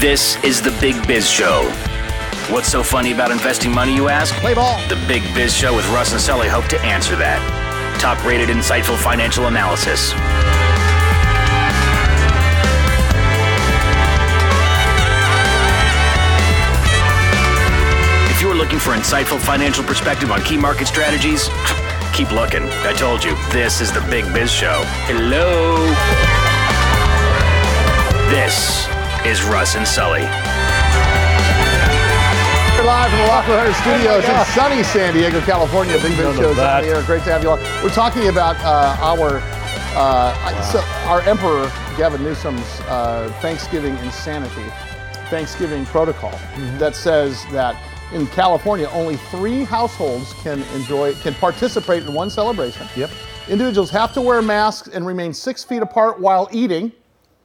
This is the Big Biz Show. What's so funny about investing money, you ask? Play ball. The Big Biz Show with Russ and Sully hope to answer that. Top rated, insightful financial analysis. If you're looking for insightful financial perspective on key market strategies, keep looking. I told you, this is the Big Biz Show. Hello. This is Russ and Sully. We're live from the Lockwood Hunter Studios in sunny San Diego, California. Big Biz Show's on the air. Great to have you all. We're talking about uh, our uh, so our Emperor Gavin Newsom's uh, Thanksgiving insanity, Thanksgiving protocol that says that in California only three households can enjoy can participate in one celebration. Yep. Individuals have to wear masks and remain six feet apart while eating.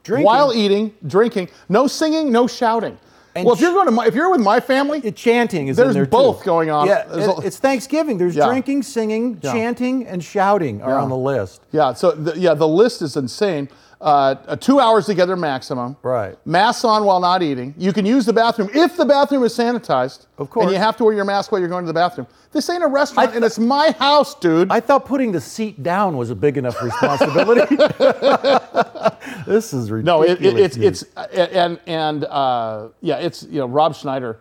Drinking. While eating, drinking, no singing, no shouting. And well, if you're going to, my, if you're with my family, It- chanting is in There's there both too. going on. Yeah, it- it's Thanksgiving. There's Yeah. drinking, singing, Yeah. chanting, and shouting are Yeah. on the list. Yeah, so the, yeah, the list is insane. Uh, two hours together maximum. Right. Masks on while not eating. You can use the bathroom if the bathroom is sanitized. Of course. And you have to wear your mask while you're going to the bathroom. This ain't a restaurant, I- and it's my house, dude. I thought putting the seat down was a big enough responsibility. this is ridiculous. no, it, it, it's it's and and uh, yeah, it's you know Rob Schneider.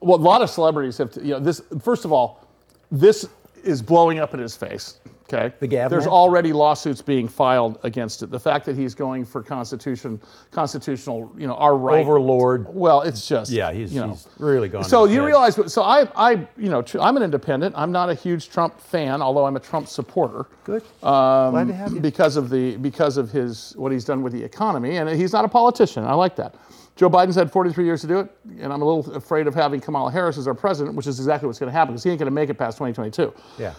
Well, a lot of celebrities have. To, you know, this first of all, this is blowing up in his face. Okay, The Gavin There's already lawsuits being filed against it. The fact that he's going for constitution, constitutional, you know, our right. overlord. Well, it's just Yeah, he's, you know. he's really gone. So you realize, so I, I, you know, I'm an independent. I'm not a huge Trump fan, although I'm a Trump supporter. Good. Um, Glad to have you. Because of the because of his what he's done with the economy, and he's not a politician. I like that. Joe Biden's had 43 years to do it, and I'm a little afraid of having Kamala Harris as our president, which is exactly what's going to happen because he ain't going to make it past 2022. Yeah.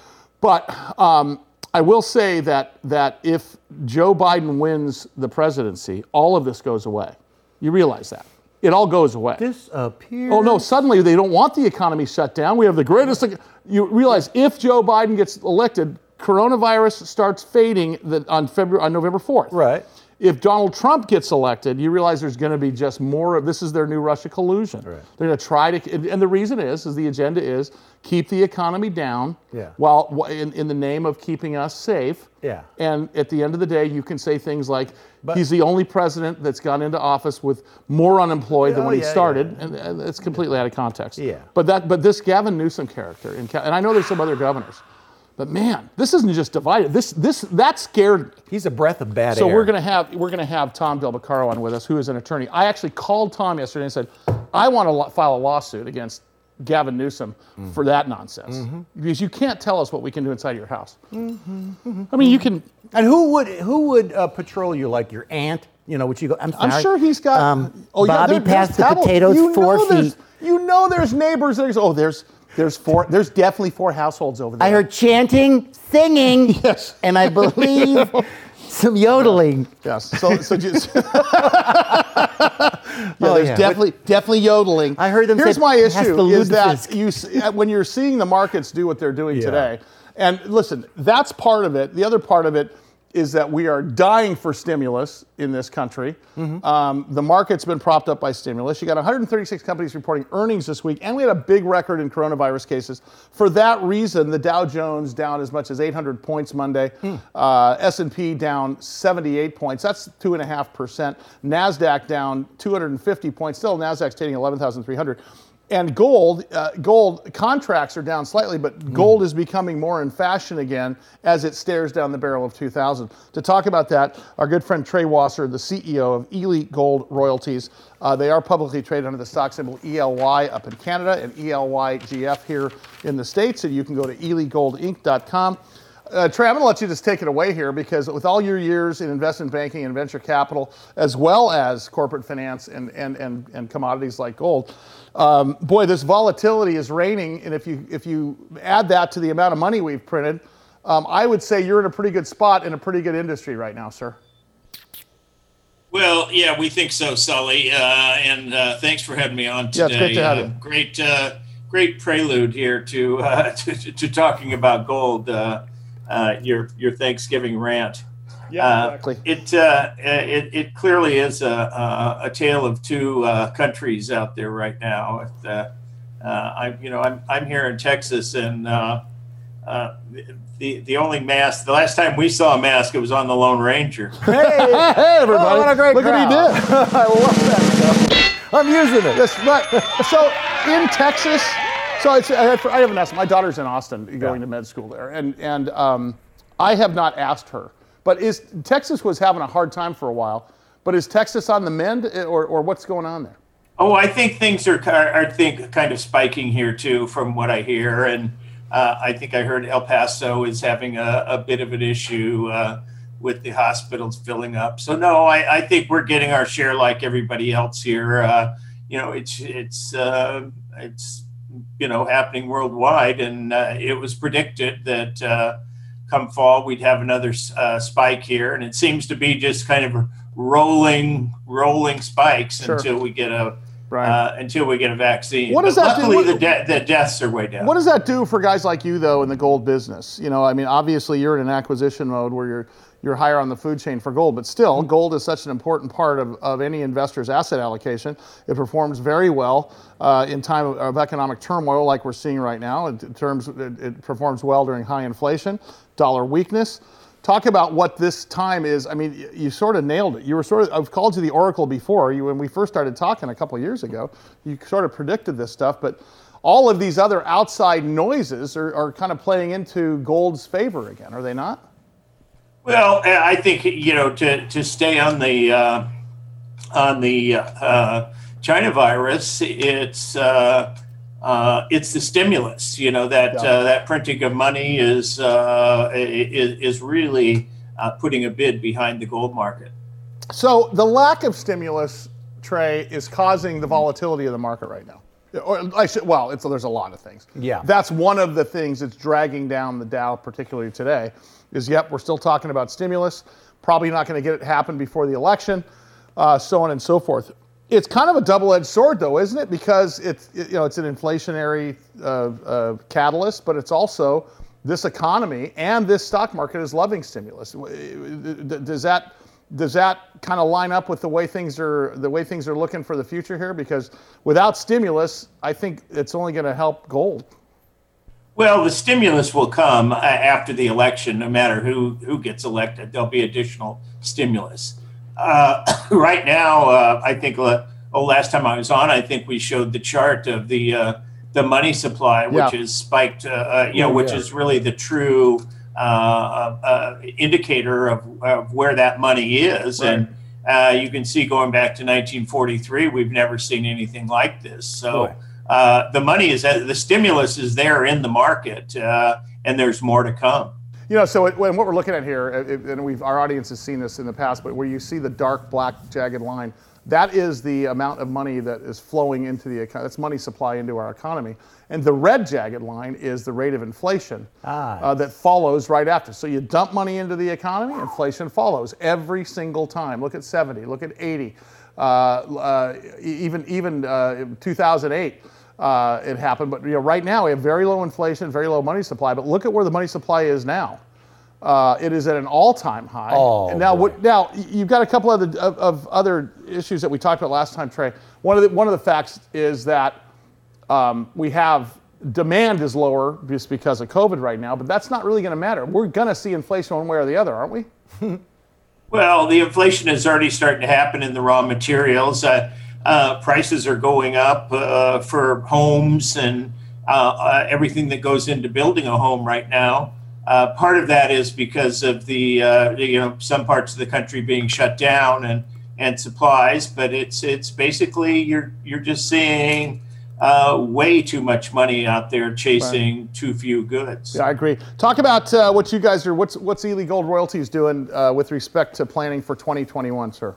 But um, I will say that that if Joe Biden wins the presidency, all of this goes away. You realize that it all goes away. Disappear. Oh no! Suddenly they don't want the economy shut down. We have the greatest. You realize if Joe Biden gets elected, coronavirus starts fading the, on February on November fourth. Right. If Donald Trump gets elected, you realize there's going to be just more of this is their new Russia collusion. Right. They're going to try to, and, and the reason is, is the agenda is keep the economy down. Yeah. While in, in the name of keeping us safe. Yeah. And at the end of the day, you can say things like, But- he's the only president that's gone into office with more unemployed than Oh, when he yeah, started, and, and it's completely out of context. Yeah. But that, but this Gavin Newsom character, in, and I know there's some other governors, but man, this isn't just divided. This, this, that scared me. He's a breath of bad So air. So we're gonna have we're gonna have Tom Del Beccaro on with us, who is an attorney. I actually called Tom yesterday and said, I want to lo- file a lawsuit against Gavin Newsom Mm. for that nonsense Mm-hmm. because you can't tell us what we can do inside your house. I mean, you can. And who would who would uh, patrol you like your aunt? You know, would you go? I'm sorry. I'm sure he's got. Um, oh, yeah, Bobby there- there's passed the pebbles. potatoes you four know there's- feet. You know, there's neighbors. There's oh, there's there's four. There's definitely four households over there. I heard chanting, singing, Yes. and I believe some yodeling. Yes. So, so just. yeah, there's yeah. definitely definitely yodeling. I heard them Here's say, my "Pass issue the is that lutefisk." you uh, when you're seeing the markets do what they're doing Yeah. today, and listen, that's part of it. The other part of it is that we are dying for stimulus in this country. Mm-hmm. Um, the market's been propped up by stimulus. You got 136 companies reporting earnings this week, and we had a big record in coronavirus cases. For that reason, the Dow Jones down as much as 800 points Monday. Hmm. Uh, S&P down 78 points. That's two and a half percent. Nasdaq down 250 points. Still, Nasdaq's trading 11,300. And gold, uh, gold contracts are down slightly, but gold is becoming more in fashion again as it stares down the barrel of 2000. To talk about that, our good friend Trey Wasser, the CEO of Ely Gold Royalties. Uh, they are publicly traded under the stock symbol ELY up in Canada and ELYGF here in the States. And you can go to elygoldinc.com. uh, Trey, I'm going to let you just take it away here because with all your years in investment banking and venture capital, as well as corporate finance and, and, and, and commodities like gold, um, boy, this volatility is reigning. And if you, if you add that to the amount of money we've printed, um, I would say you're in a pretty good spot in a pretty good industry right now, sir. Well, yeah, we think so, Sully. Uh, and uh, thanks for having me on today. Yeah, it's great to have uh, you. Great, uh, great prelude here to, uh, to, to talking about gold. Uh, your your Thanksgiving rant. Yeah, uh, exactly. It, uh, it it clearly is a, a, a tale of two uh, countries out there right now. It, I'm you know I'm I'm here in Texas and. Uh, the the only mask. The last time we saw a mask, it was on the Lone Ranger. Hey, hey everybody! Oh, what a great Look what he crowd. did. I love that stuff. I'm using it. Yes, but so in Texas, so I I have an ask. My daughter's in Austin, going to med school there, and and um, I have not asked her. But is Texas was having a hard time for a while? But is Texas on the mend, or or what's going on there? Oh, I think things are, are, are think kind of spiking here too, from what I hear, and uh, I think I heard El Paso is having a, a bit of an issue uh, with the hospitals filling up. So no, I, I, think we're getting our share like everybody else here. Uh, you know, it's it's uh, it's you know happening worldwide, and uh, it was predicted that uh, come fall we'd have another spike here, and it seems to be just kind of rolling rolling spikes Sure. until we get a Right. uh, until we get a vaccine. What does But that do? luckily, What- the, de- the deaths are way down. What does that do for guys like you though in the gold business? You know, I mean, obviously you're in an acquisition mode where you're you're higher on the food chain for gold, but still, gold is such an important part of, of any investor's asset allocation. It performs very well uh, in time of, of economic turmoil, like we're seeing right now. In, terms, it, it performs well during high inflation, dollar weakness. Talk about what this time is. I mean, you sort of nailed it. You were sort of, I've called you the oracle before. You, when we first started talking a couple of years ago, you sort of predicted this stuff, but all of these other outside noises are, are kind of playing into gold's favor again, are they not? Well, I think you know to to stay on the uh, on the uh, China virus, it's uh, uh, it's the stimulus. You know that Yeah. uh, that printing of money is uh, i- i- is really uh, putting a bid behind the gold market. So the lack of stimulus, Trey, is causing the volatility of the market right now. Or I should, well, it's, there's a lot of things. Yeah. That's one of the things that's dragging down the Dow, particularly today. Is yep, we're still talking about stimulus. Probably not going to get it happen before the election, uh, so on and so forth. It's kind of a double-edged sword, though, isn't it? Because it's it- you know it's an inflationary uh, uh, catalyst, but it's also this economy and this stock market is loving stimulus. Does that does that kind of line up with the way things are the way things are looking for the future here? Because without stimulus, I think it's only going to help gold. Well, the stimulus will come uh, after the election, no matter who who gets elected. There'll be additional stimulus. Uh, right now, uh, I think. Uh, oh, last time I was on, I think we showed the chart of the uh, the money supply, which Yeah. is spiked. Uh, you know, which yeah. is really the true uh, uh, indicator of, of where that money is, and. Uh, you can see going back to 1943, we've never seen anything like this. So Boy. Uh, the money is the stimulus is there in the market, uh, and there's more to come. You know, so it, when what we're looking at here, uh, it- and we've our audience has seen this in the past, but where you see the dark black jagged line, that is the amount of money that is flowing into the economy. That's money supply into our economy, and the red jagged line is the rate of inflation Ah. uh, that follows right after. So you dump money into the economy, inflation follows every single time. Look at 70. Look at 80. Uh, uh, even even uh, 2008 uh, it happened. But you know, right now we have very low inflation, very low money supply. But look at where the money supply is now. Uh, it is at an all-time high. Oh, and now, what, now you've got a couple other of, of other issues that we talked about last time, Trey. One of the one of the facts is that um, we have demand is lower just because of COVID right now, but that's not really going to matter. We're going to see inflation one way or the other, aren't we? Well, the inflation is already starting to happen in the raw materials. Uh, uh, prices are going up uh, for homes and uh, uh, everything that goes into building a home right now. Uh, part of that is because of the uh, you know some parts of the country being shut down and and supplies, but it's it's basically you're you're just seeing uh, way too much money out there chasing too few goods. Yeah, I agree. Talk about uh, what you guys are. What's what's Ely Gold Royalties doing uh, with respect to planning for 2021, sir?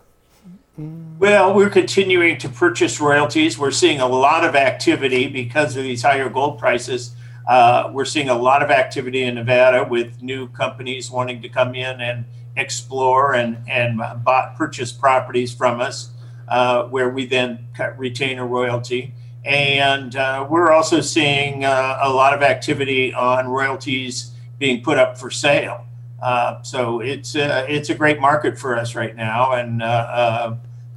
Well, we're continuing to purchase royalties. We're seeing a lot of activity because of these higher gold prices. Uh, we're seeing a lot of activity in Nevada with new companies wanting to come in and explore and and bought, purchase properties from us, uh, where we then retain a royalty. And uh, we're also seeing uh, a lot of activity on royalties being put up for sale. Uh, so it's uh, it's a great market for us right now, and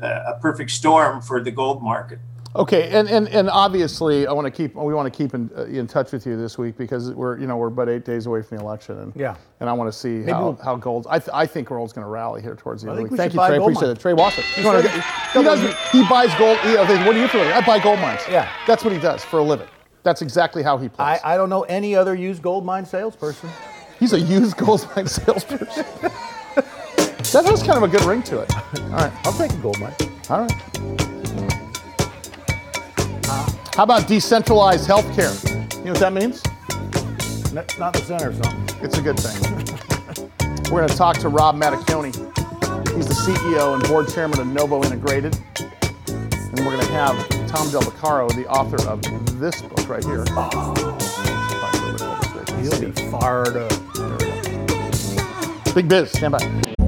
a perfect storm for the gold market. Okay, and, and, and obviously, I want to keep we want to keep in, uh, in touch with you this week because we're you know we're about eight days away from the election, and yeah, and I want to see how, we'll, how gold. I, th- I think gold's going to rally here towards the end of the week. Thank you, Trey. Appreciate mine. it. Trey Wasser. He, he, does, he buys gold. He, what do you feel? I buy gold mines. Yeah, that's what he does for a living. That's exactly how he plays. I, I don't know any other used gold mine salesperson. He's a used gold mine salesperson. That has kind of a good ring to it. All right, I'll take a gold mine. All right. How about decentralized healthcare? You know what that means? Not the center or something. It's a good thing. We're going to talk to Rob Mattacchione. He's the CEO and board chairman of Novo Integrated. And we're going to have Tom Del Beccaro, the author of this book right here. Oh. He'll be fired up. Big biz, stand by.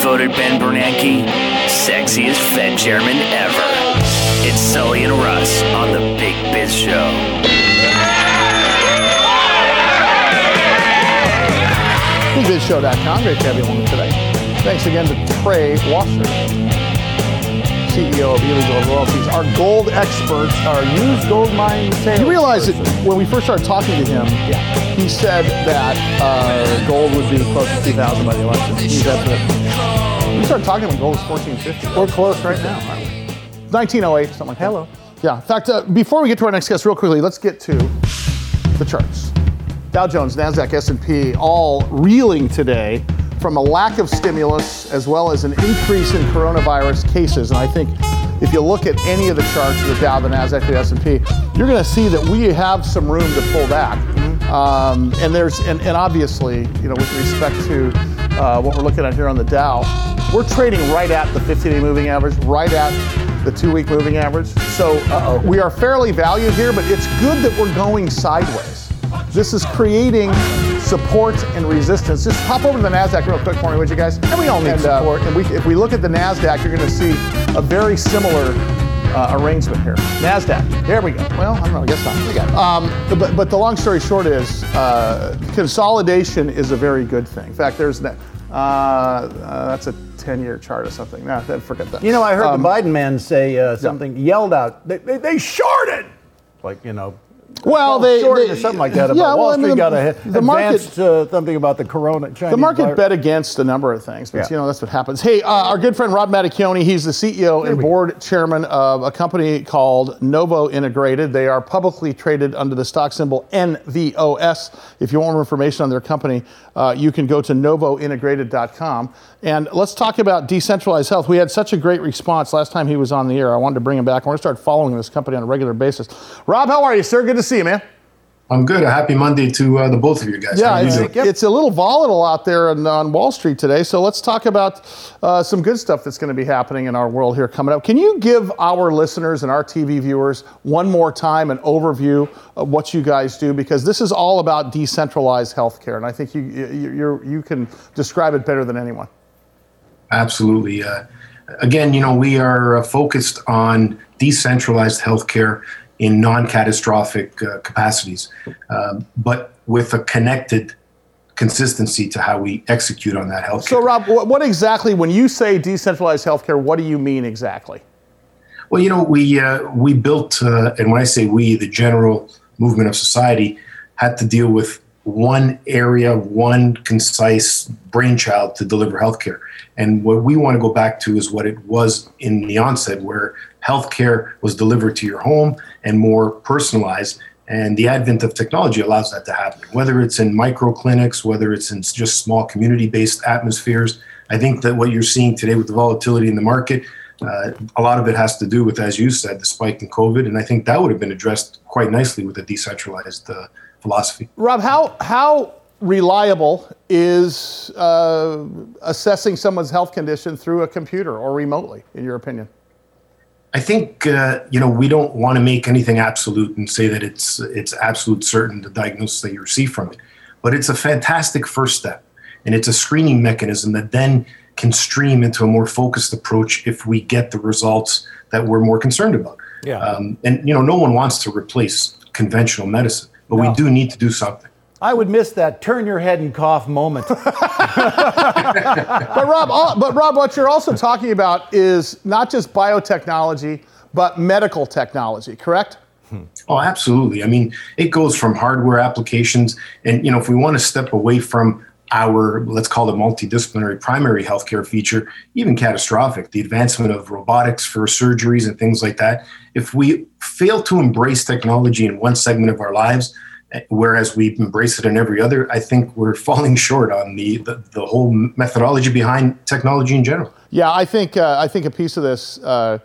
Voted Ben Bernanke sexiest Fed chairman ever. It's Sully and Russ on the Big Biz Show. BigBizShow.com. Great to have you along today. Thanks again to Trey Wasser. CEO of Gold Royalties, our gold experts, our used gold mine sales. You realize that when we first started talking to him, yeah. he said that uh, gold would be close to 2,000 by the election. He's We started talking when gold was 1450. We're close right now, aren't we? 1908, something like Hello. that. Hello. Yeah. In fact, uh, before we get to our next guest, real quickly, let's get to the charts. Dow Jones, Nasdaq, S&P, all reeling today from a lack of stimulus as well as an increase in coronavirus cases. And I think if you look at any of the charts, of the Dow, the Nasdaq, the S&P, you're going to see that we have some room to pull back. Um, and there's and, and, obviously, you know, with respect to uh, what we're looking at here on the Dow, we're trading right at the 50-day moving average, right at the two-week moving average. So uh, we are fairly valued here, but it's good that we're going sideways. This is creating support and resistance. Just hop over to the NASDAQ real quick for me, would you guys? And we all need and, uh, support. Uh, and we, if we look at the NASDAQ, you're going to see a very similar uh, arrangement here. NASDAQ, there we go. Well, I don't know, I guess not. We got um, but, but the long story short is uh, consolidation is a very good thing. In fact, there's that. Uh, uh, that's a 10 year chart or something. Nah, forget that. You know, I heard um, the Biden man say something, yeah. yelled out, they, they, they shorted! Like, you know, Well, they, they or something like that. About yeah, Wall well, I mean, Street the- got a the market- uh, something about the corona. Chinese The market virus. bet against a number of things, but Yeah. you know that's what happens. Hey, uh, our good friend Rob Mattacchione, he's the CEO and board chairman of a company called Novo Integrated. They are publicly traded under the stock symbol NVOS. If you want more information on their company, uh, you can go to novointegrated.com. And let's talk about decentralized health. We had such a great response last time he was on the air. I wanted to bring him back. I want to start following this company on a regular basis. Rob, how are you, sir? Good to see you, man. I'm good. A happy Monday to uh, the both of you guys. Yeah, you it's, it's a little volatile out there on, on Wall Street today. So let's talk about uh, some good stuff that's going to be happening in our world here coming up. Can you give our listeners and our TV viewers one more time an overview of what you guys do? Because this is all about decentralized healthcare, and I think you you you're, you can describe it better than anyone. Absolutely. Uh, again, you know, we are uh, focused on decentralized healthcare in non-catastrophic uh, capacities, um, but with a connected consistency to how we execute on that healthcare. So, Rob, what, what exactly, when you say decentralized healthcare, what do you mean exactly? Well, you know, we uh, we built, uh, and when I say we, the general movement of society had to deal with one area, one concise brainchild to deliver healthcare. And what we want to go back to is what it was in the onset, where healthcare was delivered to your home and more personalized. And the advent of technology allows that to happen, whether it's in micro clinics, whether it's in just small community based atmospheres. I think that what you're seeing today with the volatility in the market, uh, a lot of it has to do with, as you said, the spike in COVID. And I think that would have been addressed quite nicely with a decentralized uh, philosophy. Rob, how how reliable is uh, assessing someone's health condition through a computer or remotely, in your opinion? I think uh, you know we don't want to make anything absolute and say that it's it's absolute certain the diagnosis that you receive from it, but it's a fantastic first step, and it's a screening mechanism that then can stream into a more focused approach if we get the results that we're more concerned about. Yeah. Um, and you know, no one wants to replace conventional medicine, but we do need to do something. I would miss that turn your head and cough moment. But Rob, but Rob, what you're also talking about is not just biotechnology, but medical technology, correct? Hmm. Oh, absolutely. I mean, it goes from hardware applications, and you know, if we want to step away from our let's call it multidisciplinary primary healthcare feature, even catastrophic, the advancement of robotics for surgeries and things like that. If we fail to embrace technology in one segment of our lives, whereas we embrace it in every other, I think we're falling short on the the, the whole methodology behind technology in general. Yeah, I think uh, I think a piece of this, uh,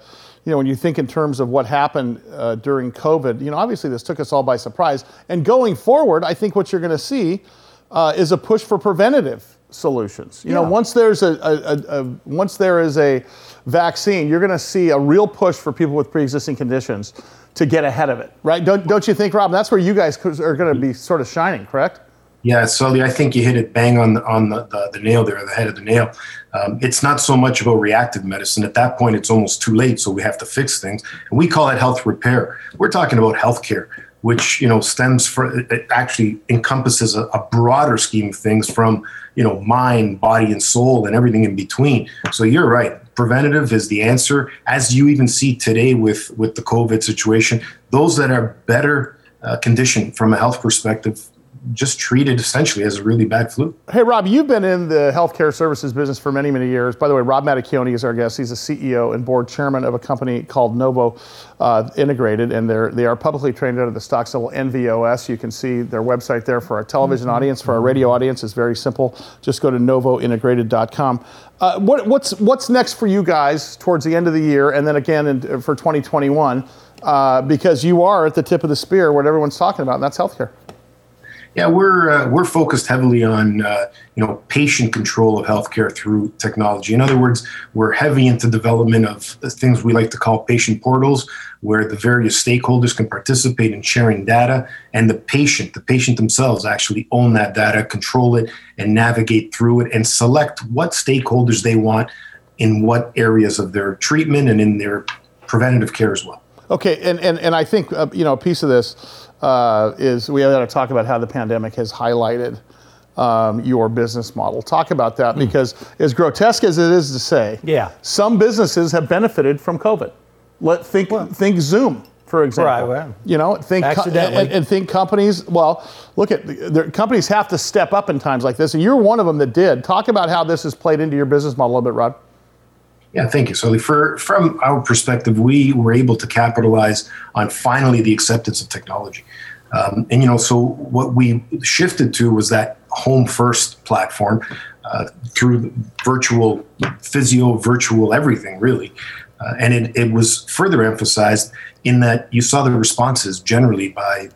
you know, when you think in terms of what happened uh, during COVID, you know, obviously this took us all by surprise. And going forward, I think what you're going to see uh, is a push for preventative solutions. You know, once there's a, a, a, a once there is a vaccine, you're going to see a real push for people with pre-existing conditions to get ahead of it, right? Don't don't you think, Rob? That's where you guys are going to be sort of shining, correct? Yeah, Sully, I think you hit it bang on the, on the, the, the nail there, the head of the nail. Um, it's not so much about reactive medicine. At that point, it's almost too late, so we have to fix things. And we call it health repair. We're talking about healthcare, which you know stems for it actually encompasses a, a broader scheme of things from you know mind, body, and soul, and everything in between. So you're right. Preventative is the answer, as you even see today with with the COVID situation. Those that are better uh, conditioned from a health perspective just treated essentially as a really bad flu. Hey, Rob, you've been in the healthcare services business for many, many years. By the way, Rob Mattacchione is our guest. He's a CEO and board chairman of a company called Novo uh, Integrated, and they're, they are publicly traded under the stock symbol NVOS. You can see their website there for our television audience. For our radio audience, it's very simple. Just go to novointegrated.com. Uh, what, what's, what's next for you guys towards the end of the year, and then again in, for 2021? Uh, because you are at the tip of the spear, what everyone's talking about, and that's healthcare. Yeah, we're uh, we're focused heavily on uh, you know patient control of healthcare through technology. In other words, we're heavy into development of things we like to call patient portals, where the various stakeholders can participate in sharing data, and the patient, the patient themselves, actually own that data, control it, and navigate through it, and select what stakeholders they want in what areas of their treatment and in their preventative care as well. Okay, and, and, and I think uh, you know a piece of this uh, is we got to talk about how the pandemic has highlighted um, your business model. Talk about that because as grotesque as it is to say, Yeah. some businesses have benefited from COVID. Let think think Zoom. for example. Right, right. You know, think co- and, and think companies. Well, look at the companies have to step up in times like this, and you're one of them that did. Talk about how this has played into your business model a little bit, Rod. Yeah, thank you. So, for from our perspective, we were able to capitalize on finally the acceptance of technology. Um, and you know, so what we shifted to was that home first platform uh, through virtual physio, virtual everything, really. Uh, and it, it was further emphasized in that you saw the responses generally by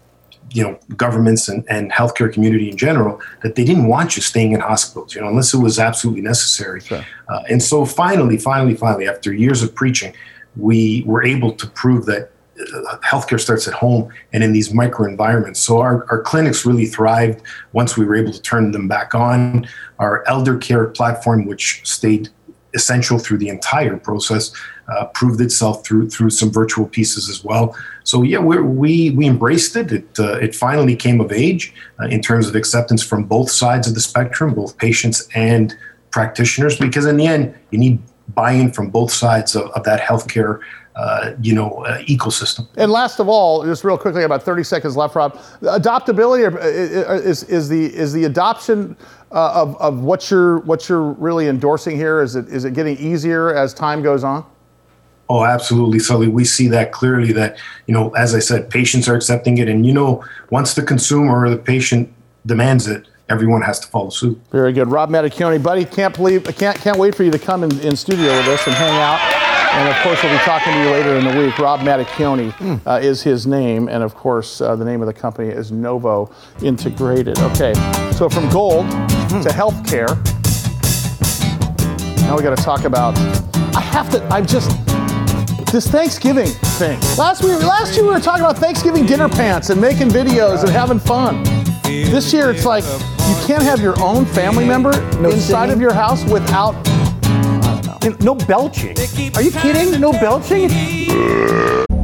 you know governments and, and healthcare community in general that they didn't want you staying in hospitals you know unless it was absolutely necessary. Uh, and so finally finally finally after years of preaching we were able to prove that uh, healthcare starts at home and in these micro environments so our, our clinics really thrived once we were able to turn them back on. Our elder care platform which stayed essential through the entire process uh, proved itself through through some virtual pieces as well. So yeah, we we we embraced it. It uh, it finally came of age uh, in terms of acceptance from both sides of the spectrum, both patients and practitioners. Because in the end, you need buy-in from both sides of, of that healthcare. Uh, you know, uh, ecosystem. And last of all, just real quickly, about 30 seconds left, Rob. Adoptability uh, is, is the is the adoption of, of what you're what you're really endorsing here. Is it is it getting easier as time goes on? Oh, absolutely, Sully. We see that clearly. That you know, as I said, patients are accepting it, and you know, once the consumer or the patient demands it, everyone has to follow suit. Very good, Rob Mattacchione, buddy. Can't believe, I can't can't wait for you to come in, in studio with us and hang out. And of course, we'll be talking to you later in the week. Rob Mattacchione uh, is his name, and of course, uh, the name of the company is Novo Integrated. Okay, so from gold to healthcare. Now we got to talk about. I have to. I'm just this Thanksgiving thing. Last week, last year we were talking about Thanksgiving dinner pants and making videos and having fun. This year it's like you can't have your own family member inside singing? of your house without. And no belching. Are you kidding? No belching?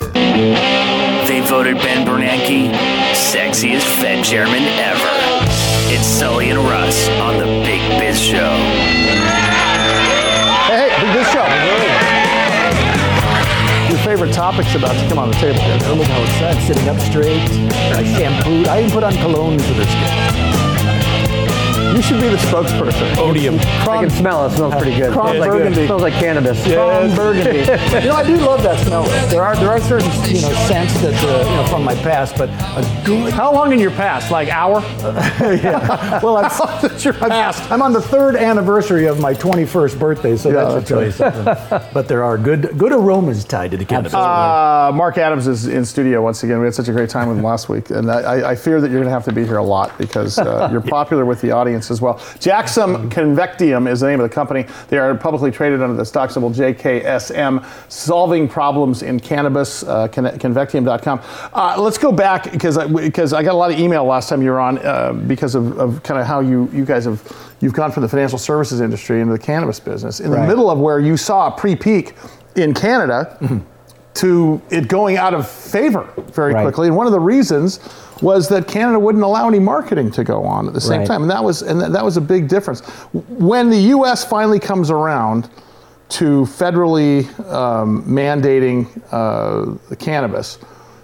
They voted Ben Bernanke sexiest Fed chairman ever. It's Sully and Russ on the Big Biz Show. Hey, hey, Big Biz show. Your favorite topics about to come on the table. Look how it's sitting up straight. I shampooed. I even put on cologne for this kid. You should be the spokesperson. Odium. I can smell it. It smells pretty good. Cron Smells like- Burgundy. Smells like cannabis. Cron Burgundy. you know, I do love that smell. There are there are certain you know scents that uh, you know from my past, but a good. How long in your past? Like hour? yeah. Well, I'm, That's your past. I'm on the third anniversary of my 21st birthday, so Yeah, that should that's tell you something. but there are good good aromas tied to the cannabis. Uh, Mark Adams is in studio once again. We had such a great time with him last week, and I, I fear that you're going to have to be here a lot because uh, you're popular with the audience as well. Jacksam Convectium is the name of the company. They are publicly traded under the stock symbol JKSM, solving problems in cannabis. Uh, con- convectium.com. Uh, let's go back because I, because I got a lot of email last time you were on uh, because of, of kind of how you you guys have you've gone from the financial services industry into the cannabis business in the middle of where you saw a pre-peak in Canada to it going out of favor very Right. quickly. And one of the reasons was that Canada wouldn't allow any marketing to go on at the same Right. time, and that was and that, was a big difference. When the U.S. finally comes around to federally um, mandating uh, the cannabis.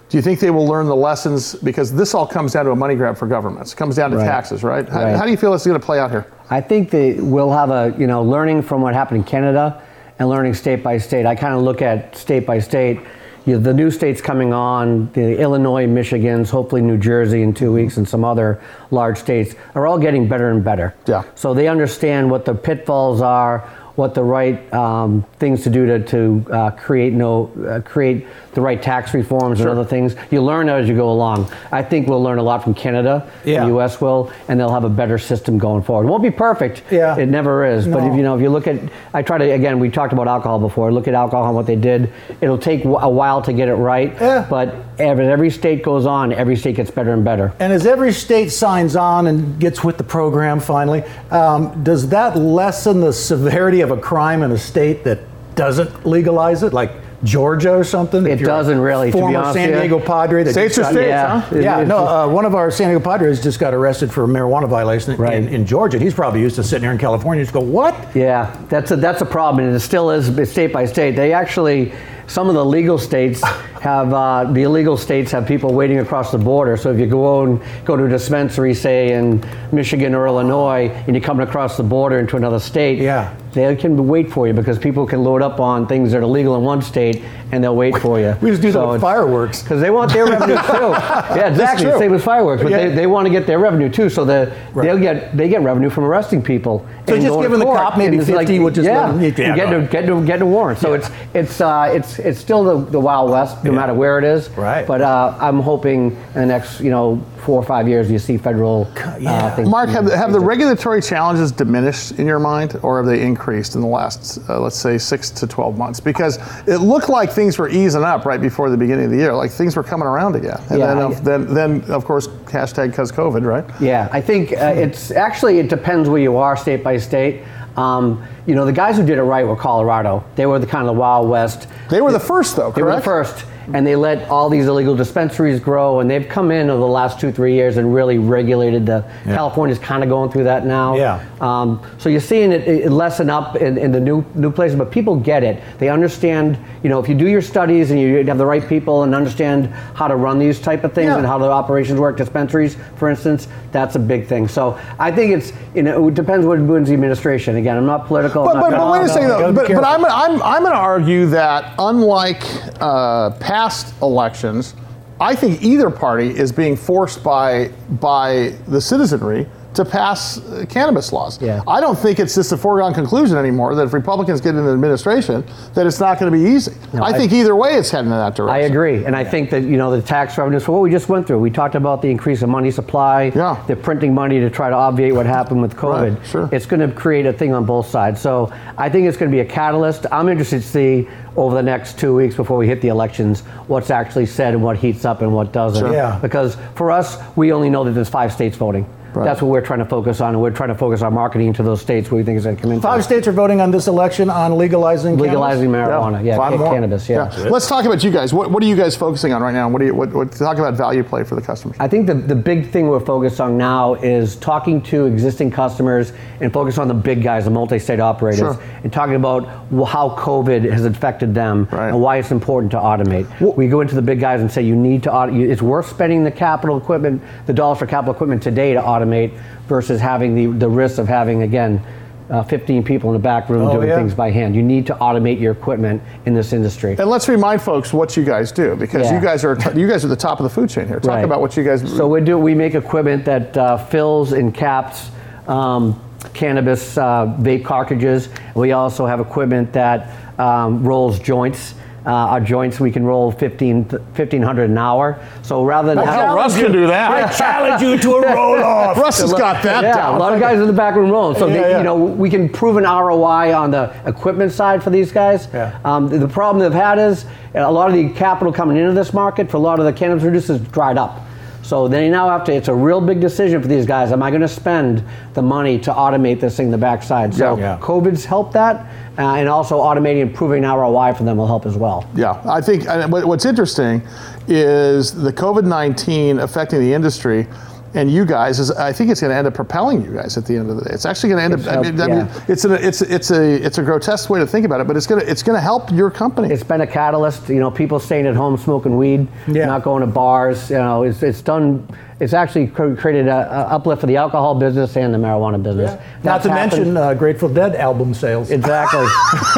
Do you think they will learn the lessons? Because this all comes down to a money grab for governments. It comes down to Right. taxes, right? How, Right. how do you feel this is going to play out here? I think that we'll have a, you know, learning from what happened in Canada and learning state by state. I kind of look at state by state. You know, the new states coming on, the Illinois, Michigan's, hopefully New Jersey in two weeks, and some other large states are all getting better and better. Yeah. So they understand what the pitfalls are, what the right um, things to do to, to uh, create no uh, create the right tax reforms and other things. You learn as you go along. I think we'll learn a lot from Canada. Yeah. The U.S. will, and they'll have a better system going forward. It won't be perfect. Yeah. It never is. But if you know, if you look at, I try to again. We talked about alcohol before. Look at alcohol and what they did. It'll take a while to get it right. Yeah. But as every state goes on, every state gets better and better. And as every state signs on and gets with the program finally, um, does that lessen the severity of a crime in a state that doesn't legalize it, like Georgia or something? It If you're a doesn't really, to be Former honest San with you. Diego Padre. That States just are got- states, Yeah. huh? Yeah, it's no. Uh, one of our San Diego Padres just got arrested for a marijuana violation Right. in, in Georgia. He's probably used to sitting here in California. And just go, what? Yeah, that's a, that's a problem, and it still is state by state. They actually, some of the legal states have uh, the illegal states have people waiting across the border. So if you go and go to a dispensary, say in Michigan or Illinois, and you're coming across the border into another state, Yeah. They can wait for you because people can load up on things that are legal in one state, and they'll wait for you. We just do that with fireworks. because they want their revenue too. Yeah, exactly. Same with fireworks, but Yeah. they, they want to get their revenue too. So the, they'll get they get revenue from arresting people. So and just giving the cop maybe And it's 50 would just yeah, let yeah, get to get to get a warrant. So it's it's uh, it's it's still the, the wild west, no Yeah. matter where it is. Right. But uh, I'm hoping in the next you know four or five years you see federal Yeah. uh, things. Mark, have, have the regulatory challenges diminished in your mind, or have they increased in the last, uh, let's say, six to 12 months? Because it looked like things were easing up right before the beginning of the year, like things were coming around again. And Yeah, then, I- of, then, then, of course, hashtag because COVID, right? Yeah, I think uh, it's actually it depends where you are, state by state. Um, you know, the guys who did it right were Colorado. They were the kind of the Wild West. They were the first, though, They were the first, and they let all these illegal dispensaries grow, and they've come in over the last two, three years and really regulated the. California's kind of going through that now. Yeah. Um, so you're seeing it, it lessen up in, in the new new places, but people get it. They understand. You know, if you do your studies and you have the right people and understand how to run these type of things Yeah. and how the operations work, dispensaries, for instance, that's a big thing. So I think it's you know it depends what wins the administration. Again, I'm not political. But, I'm but, not but wait a no, second, though. But, but. I'm, I'm, I'm going to argue that unlike uh, past elections, I think either party is being forced by, by the citizenry to pass uh, cannabis laws. Yeah. I don't think it's just a foregone conclusion anymore that if Republicans get into the administration, that it's not going to be easy. I, I- think either way it's heading in that direction. I agree, and I think that you know the tax revenues for what we just went through. We talked about the increase in money supply. Yeah. They're printing money to try to obviate what happened with COVID. Right, sure. It's going to create a thing on both sides. So I think it's going to be a catalyst. I'm interested to see over the next two weeks before we hit the elections what's actually said and what heats up and what doesn't. Sure. Yeah. Because for us, we only know that there's five states voting. Right. That's what we're trying to focus on, and we're trying to focus our marketing to those states where we think it's going to come in. Five states are voting on this election on legalizing legalizing cannabis? marijuana. Yeah, Five ca- more. cannabis. yeah. Let's talk about you guys. What, what are you guys focusing on right now? What do you what, what talk about value play for the customers? I think the, the big thing we're focused on now is talking to existing customers and focus on the big guys, the multi-state operators, Sure. and talking about how COVID has affected them Right. and why it's important to automate. we go into the big guys and say you need to automate. It's worth spending the capital equipment, the dollars for capital equipment today to automate versus having the, the risk of having again. Uh, 15 people in the back room Oh, doing yeah. things by hand. You need to automate your equipment in this industry. And let's remind folks what you guys do because Yeah. you guys are you guys are the top of the food chain here. Talk Right. about what you guys. So we do. We make equipment that uh, fills and caps um, cannabis uh, vape cartridges. We also have equipment that um, rolls joints. Uh, our joints we can roll 15, 1500 an hour. So rather than hell, Russ can do that. I challenge you to a roll off. Russ has got that yeah, down. a lot of guys in the back room rolling. So Yeah, they, yeah. you know we can prove an ROI on the equipment side for these guys. Yeah. Um, the, the problem they've had is a lot of the capital coming into this market for a lot of the cannabis producers dried up. So they now have to. It's a real big decision for these guys. Am I going to spend the money to automate this thing in the backside? So Yeah. COVID's helped that, uh, and also automating and proving ROI for them will help as well. Yeah, I think and what's interesting is the COVID 19 affecting the industry. And you guys, is I think it's going to end up propelling you guys at the end of the day. It's actually going to end It's up. I mean, I helped, mean, it's a it's it's a it's a grotesque way to think about it, but it's going to it's going to help your company. It's been a catalyst. You know, people staying at home smoking weed, Yeah. not going to bars. You know, it's, it's done. It's actually created a, a uplift for the alcohol business and the marijuana business. Not to happened- mention uh, Grateful Dead album sales. Exactly.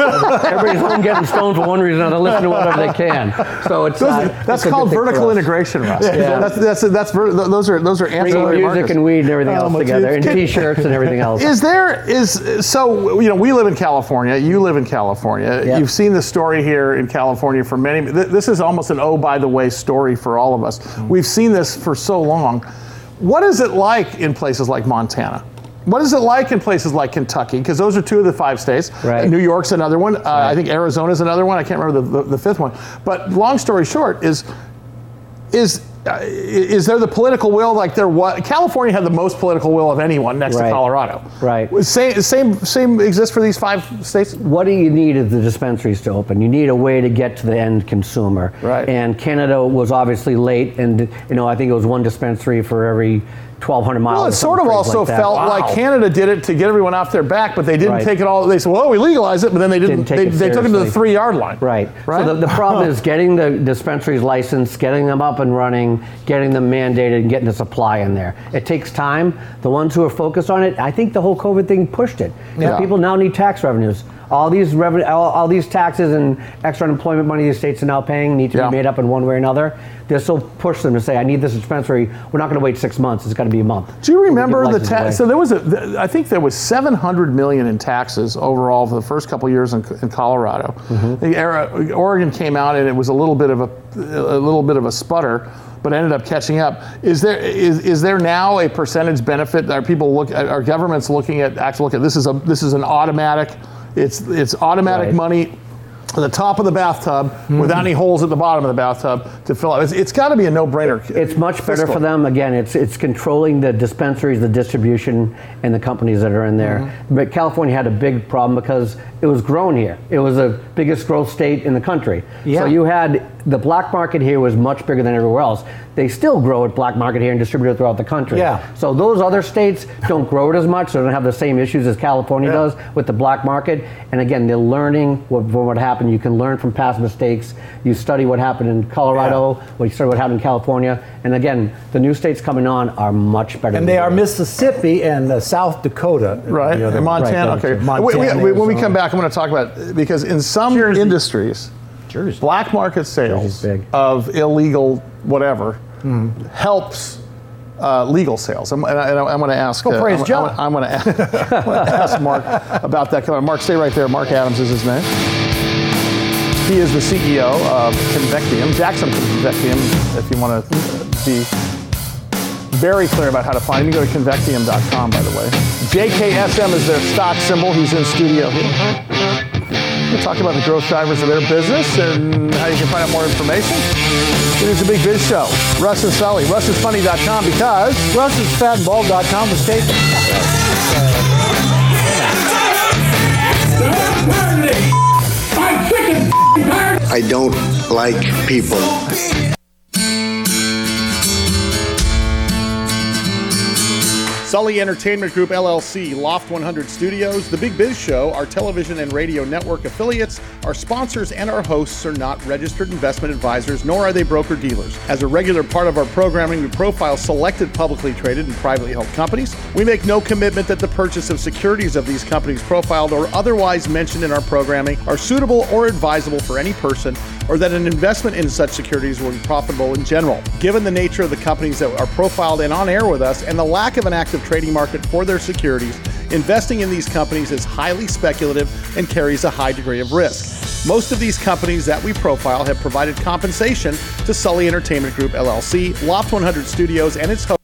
Everybody's home getting stoned for one reason or another, listening to whatever they can. So it's Those- uh, that's it's called vertical integration, Russ. Yeah. That's, that's, that's, ver- those are those are Bringing music and weed and everything Oh, else together, and t-shirts and everything else. Is there is so you know we live in California. You live in California. Yeah. You've seen the story here in California for many. th- This is almost an oh by the way story for all of us. Mm-hmm. We've seen this for so long. What is it like in places like Montana? What is it like in places like Kentucky? Because those are two of the five states. Right. New York's another one. Uh, I think Arizona's another one. I can't remember the, the, the fifth one. But long story short is is is there the political will like there was California had the most political will of anyone next to Colorado. Right. Same same same exists for these five states. what do you need is the dispensaries to open? You need a way to get to the end consumer. Right. And Canada was obviously late, and you know I think it was one dispensary for every 1,200 miles. Well, it sort of also like felt Wow. like Canada did it to get everyone off their back, but they didn't Right. take it all. They said, "Well, we legalized it," but then they didn't. Didn't take they, it they took it to the three-yard line. Right. Right? So the, the problem is getting the dispensaries licensed, getting them up and running, getting them mandated, and getting the supply in there. It takes time. The ones who are focused on it, I think the whole COVID thing pushed it. Yeah. People now need tax revenues. All these revenue, all, all these taxes and extra unemployment money these states are now paying need to Yeah. be made up in one way or another. This will still push them to say, "I need this dispensary. We're not going to wait six months. It's got to be a month." Do you remember the license tax? So there was a, th- I think there was 700 million in taxes overall for the first couple years in, in Colorado. Mm-hmm. The era, Oregon came out and it was a little bit of a, a little bit of a sputter, but ended up catching up. Is there is, is there now a percentage benefit? Are people look? Are governments looking at actually look at this is a this is an automatic? It's it's automatic Right. money at the top of the bathtub without any holes at the bottom of the bathtub to fill up. It's, it's got to be a no-brainer. It's much better fiscally. for them. Again, it's it's controlling the dispensaries, the distribution, and the companies that are in there. Mm-hmm. But California had a big problem because it was grown here. It was the biggest growth state in the country. Yeah. So you had the black market here was much bigger than everywhere else. They still grow at black market here and distribute it throughout the country. Yeah. So those other states don't grow it as much, so they don't have the same issues as California Yeah. does with the black market. And again, they're learning what, from what happened. You can learn from past mistakes. You study what happened in Colorado, what you study what happened in California. And again, the new states coming on are much better. and than they are Mississippi and uh, South Dakota. Right, the other- in Montana. right, okay. Montana, We- we- we- when we come back, I'm going to talk about because in some Jersey. industries, Jersey. black market sales of illegal whatever Hmm. helps uh, legal sales. I'm, and I, I'm going to ask. Well, uh, praise I'm, John. I'm, going to ask Mark about that. Come on, Mark, stay right there. Mark Adams is his name. He is the CEO of Convectium, Jacksam Convectium, if you want to be very clear about how to find him. You go to convectium.com, by the way. JKSM is their stock symbol. He's in studio here. We'll talk about the growth drivers of their business and how you can find out more information. It is a big biz show. Russ and Sully. RussIsFunny.com because Russ is fat and RussIsFatandBald.com to stay. I don't like people. Sully Entertainment Group LLC, Loft 100 Studios, The Big Biz Show, our television and radio network affiliates, our sponsors, and our hosts are not registered investment advisors, nor are they broker dealers. As a regular part of our programming, we profile selected publicly traded and privately held companies. We make no commitment that the purchase of securities of these companies profiled or otherwise mentioned in our programming are suitable or advisable for any person, or that an investment in such securities will be profitable in general. Given the nature of the companies that are profiled and on air with us, and the lack of an active trading market for their securities, investing in these companies is highly speculative and carries a high degree of risk. Most of these companies that we profile have provided compensation to Sully Entertainment Group LLC, Loft 100 Studios, and its hosts.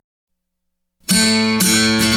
Música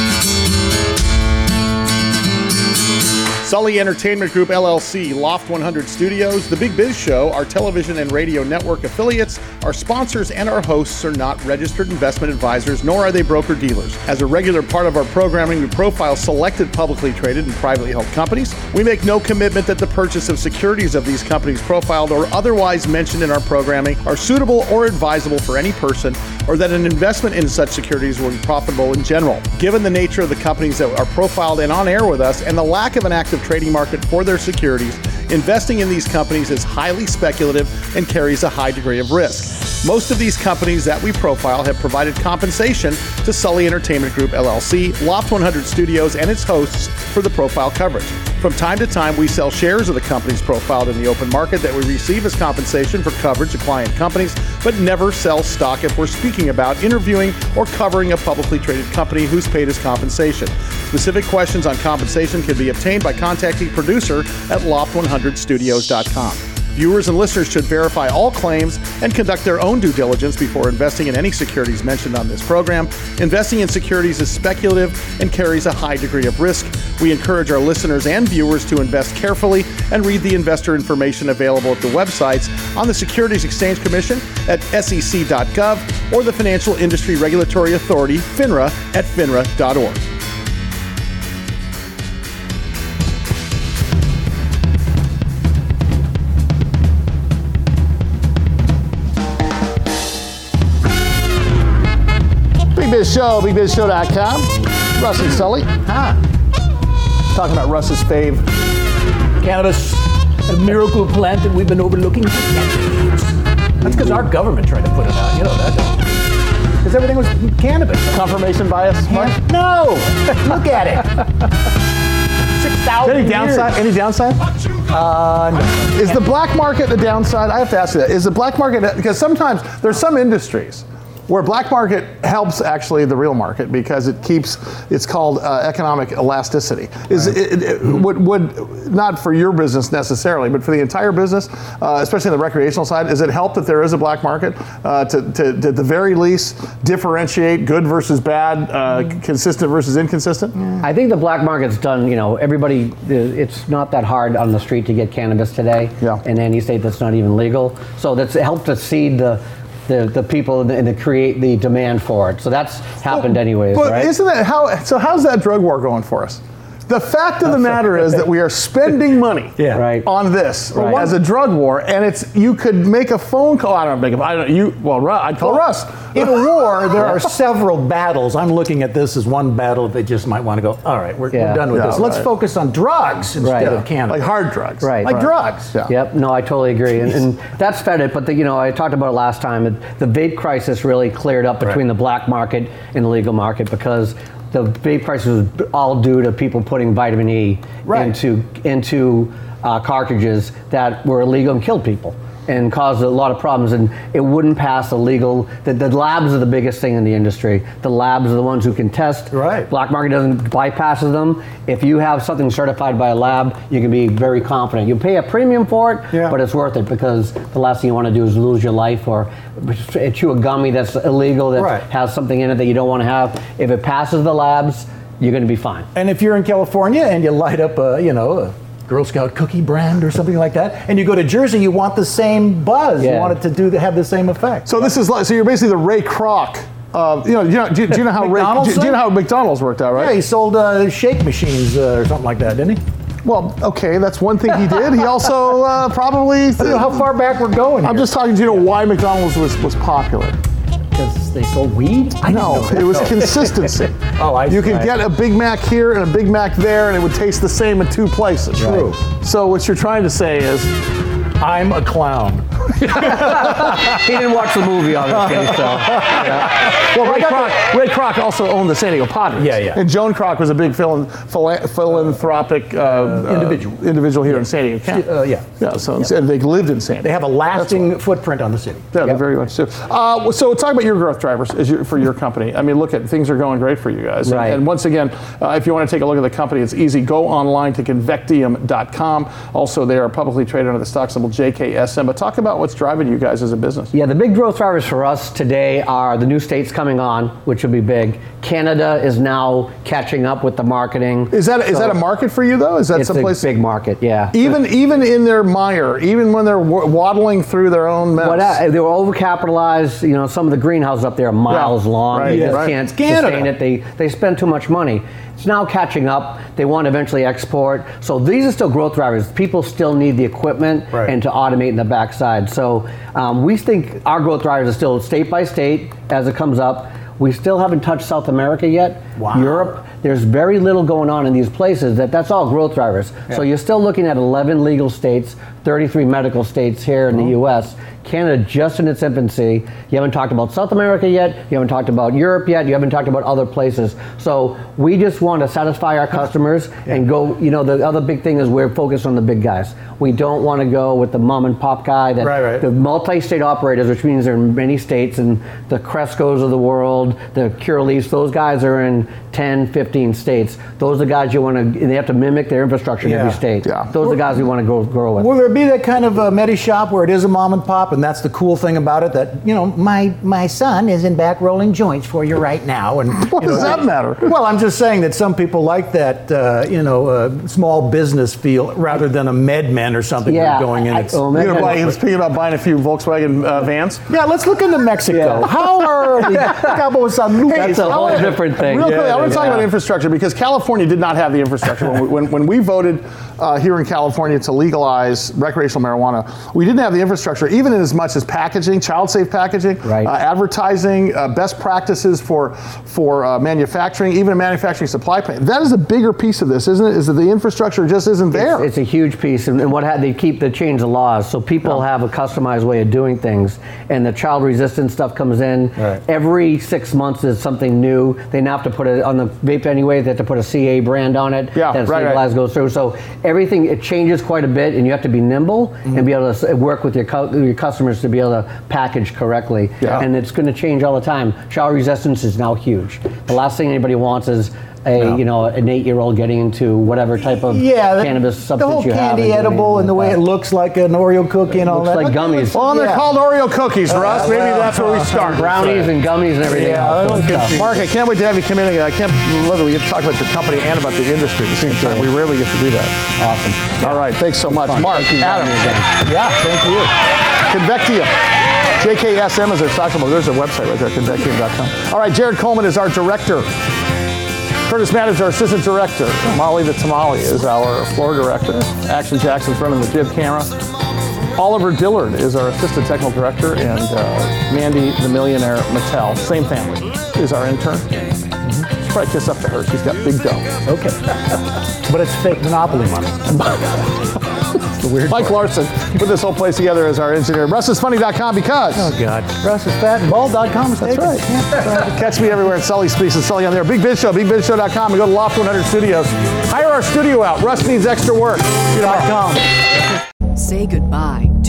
Sully Entertainment Group LLC, Loft 100 Studios, The Big Biz Show, our television and radio network affiliates, our sponsors, and our hosts are not registered investment advisors, nor are they broker dealers. As a regular part of our programming, we profile selected publicly traded and privately held companies. We make no commitment that the purchase of securities of these companies profiled or otherwise mentioned in our programming are suitable or advisable for any person, or that an investment in such securities will be profitable in general. Given the nature of the companies that are profiled and on air with us, and the lack of an active trading market for their securities, investing in these companies is highly speculative and carries a high degree of risk. Most of these companies that we profile have provided compensation to Sully Entertainment Group LLC, Loft 100 Studios, and its hosts for the profile coverage. From time to time, we sell shares of the companies profiled in the open market that we receive as compensation for coverage of client companies, but never sell stock if we're speaking about interviewing or covering a publicly traded company who's paid us compensation. Specific questions on compensation can be obtained by contacting producer at loft100studios.com. Viewers and listeners should verify all claims and conduct their own due diligence before investing in any securities mentioned on this program. Investing in securities is speculative and carries a high degree of risk. We encourage our listeners and viewers to invest carefully and read the investor information available at the websites on the Securities Exchange Commission at sec.gov or the Financial Industry Regulatory Authority, FINRA, at finra.org. Biz Show, bigbizshow.com. Russ and Sully. Talking about Russ's fave. cannabis, a miracle plant that we've been overlooking for decades. That's because our government tried to put it out. You know that. Because everything was cannabis. Confirmation bias, Mark? No! Look at it. 6,000 Any downside? Any downside? Uh, no. Is the black market a downside? I have to ask you that. Is the black market because sometimes there's some industries where black market helps actually the real market because it keeps it's called uh, economic elasticity. Is it, it, it would, would not for your business necessarily, but for the entire business, uh, especially on the recreational side, does it help that there is a black market uh, to, to, to at the very least differentiate good versus bad, uh, consistent versus inconsistent? I think the black market's done, you know, everybody, it's not that hard on the street to get cannabis today Yeah. in any state that's not even legal. So that's helped to seed the, the, the people and to, create the demand for it. So that's happened anyways, But right? isn't that how? So how's that drug war going for us? The fact of the matter is that we are spending money Yeah. Right. on this Right. as a drug war, and it's you could make a phone call. I don't make a. I don't. You well, Ru- I'd call Russ. In a war, there are several battles. I'm looking at this as one battle they just might want to go, all right, we're, Yeah. we're done with Yeah, this. Let's right. focus on drugs instead Right. of cannabis. Like hard drugs. Right. Like drugs. Yeah. Yep. No, I totally agree, and, and that's fed it. But the, you know, I talked about it last time. it- The vape crisis really cleared up between the black market and the legal market because the vape crisis was all due to people putting vitamin E Right. into into uh, cartridges that were illegal and killed people. And cause a lot of problems, and it wouldn't pass the legal. The, the labs are the biggest thing in the industry. The labs are the ones who can test. Right. Black market doesn't bypasses them. If you have something certified by a lab, you can be very confident. You pay a premium for it, Yeah. but it's worth it because the last thing you want to do is lose your life or chew a gummy that's illegal that Right. has something in it that you don't want to have. If it passes the labs, you're going to be fine. And if you're in California and you light up a, you know, a Girl Scout cookie brand or something like that, and you go to Jersey, you want the same buzz. You Yeah. want it to do have the same effect. So this is like, so you're basically the Ray Kroc. Uh, you know, you know, do, do you know how Ray, McDonald's do, do you know how McDonald's worked out, right? yeah, he sold uh, shake machines uh, or something like that, didn't he? Well, okay, that's one thing he did. He also uh, probably. I how far back we're going. I'm just talking. Do you know why McDonald's was was popular? Because they sold weed? I No, it was consistency. Oh, I You could get a Big Mac here and a Big Mac there, and it would taste the same in two places. True. So what you're trying to say is, I'm a clown. He didn't watch the movie, obviously. So well, Ray Kroc, Ray Kroc also owned the San Diego Padres. Yeah, yeah. And Joan Kroc was a big philan- phila- philanthropic uh, Individual. uh, individual here in San Diego County. Uh, yeah. Yeah. So and they lived in San Diego. They have a lasting footprint on the city. Yeah, they very much do. Uh, so talk about your growth drivers as your, for your company. I mean, look at things are going great for you guys. And- Right. And, once again, uh, if you want to take a look at the company, it's easy. Go online to convectium.com. Also, they are publicly traded under the stock symbol JKSM. But talk about what's driving you guys as a business. Yeah, the big growth drivers for us today are the new states coming on, which will be big. Canada is now catching up with the marketing. Is that is that a market for you though? Is that It's a someplace? big market, yeah. even even in their mire, even when they're waddling through their own mess. What, uh, they were overcapitalized. You know, some of the greenhouses up there are miles Yeah, long. right, they just right. can't Canada. sustain it. They they spend too much money. It's now catching up. They want to eventually export. So these are still growth drivers. People still need the equipment Right. and to automate in the backside. So um, we think our growth drivers are still state by state as it comes up. We still haven't touched South America yet. Wow. Europe. There's very little going on in these places. That that's all growth drivers. So you're still looking at 11 legal states, 33 medical states here in the U.S. Canada just in its infancy. You haven't talked about South America yet. You haven't talked about Europe yet. You haven't talked about other places. So we just want to satisfy our customers and go. You know, the other big thing is we're focused on the big guys. We don't want to go with the mom and pop guy. That Right, right. The multi-state operators, which means they're in many states, and the Crescos of the world, the Curaleafs, those guys are in 10, 15 states. Those are the guys you want to. They have to mimic their infrastructure in Yeah. every state. Yeah. Those are the guys we want to grow, grow with. Will there be that kind of a medi shop where it is a mom and pop, and that's the cool thing about it? That you know, my my son is in back rolling joints for you right now, and What you know, does that matter? Well, I'm just saying that some people like that, uh, you know, uh, small business feel rather than a MedMen or something Yeah, going in. I- It's, oh, You're gonna buy, MedMen- speaking about buying a few Volkswagen uh, vans. yeah, let's look into Mexico. Yeah. How are the Cabo San Lucas? That's a whole wanna- different thing. Real quick, I Yeah, want to talk about infrastructure because California did not have the infrastructure. when, we, when, when we voted uh, here in California to legalize recreational marijuana, we didn't have the infrastructure, even in as much as packaging, child safe packaging, Right. uh, advertising, uh, best practices for, for uh, manufacturing, even a manufacturing supply chain. That is a bigger piece of this, isn't it? Is that the infrastructure just isn't there. It's, it's a huge piece, and, and what had they keep they change the laws, so people have a customized way of doing things, and the child resistant stuff comes in. Right. Every six months is something new. They now have to put it on the vape anyway. They have to put a CA brand on it. Yeah, that's right, right. legalized goes through. So everything it changes quite a bit, and you have to be nimble Mm-hmm. and be able to work with your cu- your customers to be able to package correctly. Yeah. And it's going to change all the time. Shower resistance is now huge. The last thing anybody wants is a you know an eight year old getting into whatever type of yeah, the- cannabis the substance whole you have. candy and doing edible and the way it looks like an Oreo cookie and all Looks that. like gummies. well, and they're Yeah. called Oreo cookies, Russ. Maybe well, that's where we start. like that. brownies and gummies and everything Yeah, else. that and was stuff. Mark, I can't wait to have you come in. again. I can't believe it. We get to talk about your company and about the industry at the same time. We rarely get to do that. Awesome. All right, thanks so much. Mark, Thank you for Adam, having me again. yeah, thank you. Convectium. JKSM is their stock symbol. There's their website right there, convectium.com. All right, Jared Coleman is our director. Curtis Matt is our assistant director. Molly the Tamale is our floor director. Action Jackson's running the jib camera. Oliver Dillard is our assistant technical director, and uh, Mandy the millionaire Mattel, same family, is our intern. Should probably kiss up to her. She's got big dough. Okay. but it's fake monopoly money. the weird Mike Larson put this whole place together as our engineer. RussIsFunny.com because. Oh God. Russ is fat and bald.com is That's taken. right. Catch me everywhere at Sully Speaks and Sully on there. Big Biz Show, BigBizShow.com. We go to Loft 100 Studios. Hire our studio out. Russ needs extra work. .com. Say goodbye to